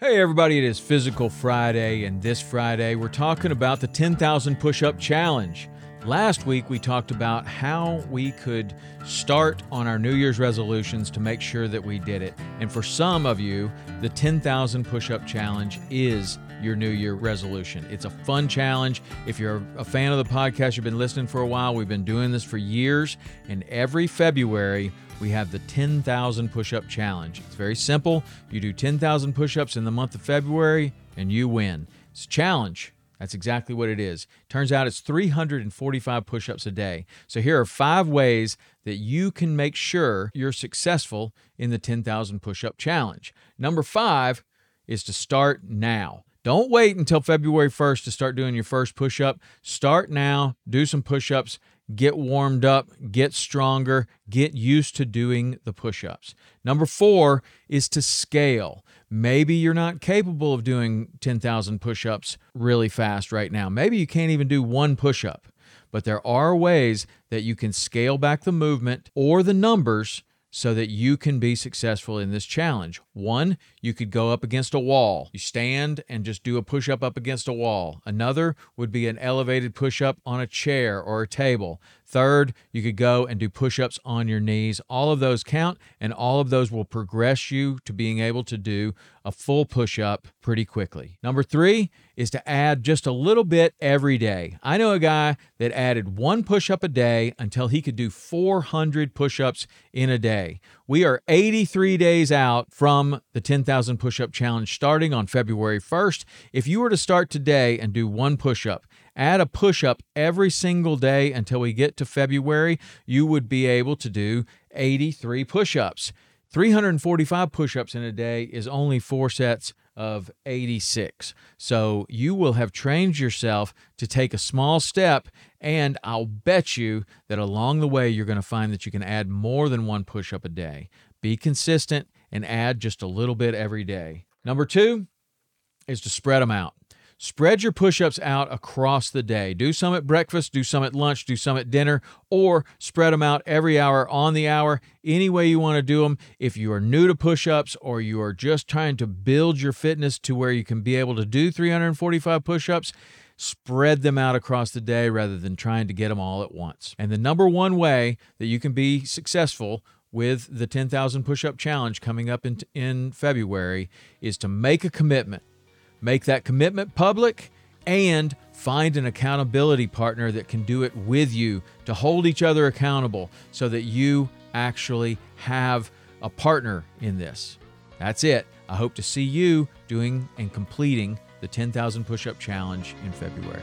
Hey, everybody, it is Physical Friday, and this Friday we're talking about the 10,000 Push Up Challenge. Last week we talked about how we could start on our New Year's resolutions to make sure that we did it. And for some of you, the 10,000 Push Up Challenge is your New Year resolution. It's a fun challenge. If you're a fan of the podcast, you've been listening for a while, we've been doing this for years, and every February, we have the 10,000 push up challenge. It's very simple. You do 10,000 push ups in the month of February and you win. It's a challenge. That's exactly what it is. Turns out it's 345 push ups a day. So here are five ways that you can make sure you're successful in the 10,000 push up challenge. Number five is to start now. Don't wait until February 1st to start doing your first push up. Start now, do some push ups, get warmed up, get stronger, get used to doing the push ups. Number four is to scale. Maybe you're not capable of doing 10,000 push ups really fast right now. Maybe you can't even do one push up, but there are ways that you can scale back the movement or the numbers so that you can be successful in this challenge. One, you could go up against a wall. You stand and just do a push up up against a wall. Another would be an elevated push up on a chair or a table. Third, you could go and do push ups on your knees. All of those count, and all of those will progress you to being able to do a full push up pretty quickly. Number three is to add just a little bit every day. I know a guy that added one push up a day until he could do 400 push ups in a day. We are 83 days out from the 10,000 push up challenge starting on February 1st. If you were to start today and do one push up, add a push up every single day until we get to February, you would be able to do 83 push ups. 345 push ups in a day is only four sets of 86. So you will have trained yourself to take a small step, and I'll bet you that along the way, you're going to find that you can add more than one push up a day. Be consistent and add just a little bit every day. Number two is to spread them out. Spread your push ups out across the day. Do some at breakfast, do some at lunch, do some at dinner, or spread them out every hour on the hour, any way you want to do them. If you are new to push ups or you are just trying to build your fitness to where you can be able to do 345 push ups, spread them out across the day rather than trying to get them all at once. And the number one way that you can be successful with the 10,000 push up challenge coming up in, in February is to make a commitment Make that commitment public and find an accountability partner that can do it with you to hold each other accountable so that you actually have a partner in this. That's it. I hope to see you doing and completing the 10,000 push up challenge in February.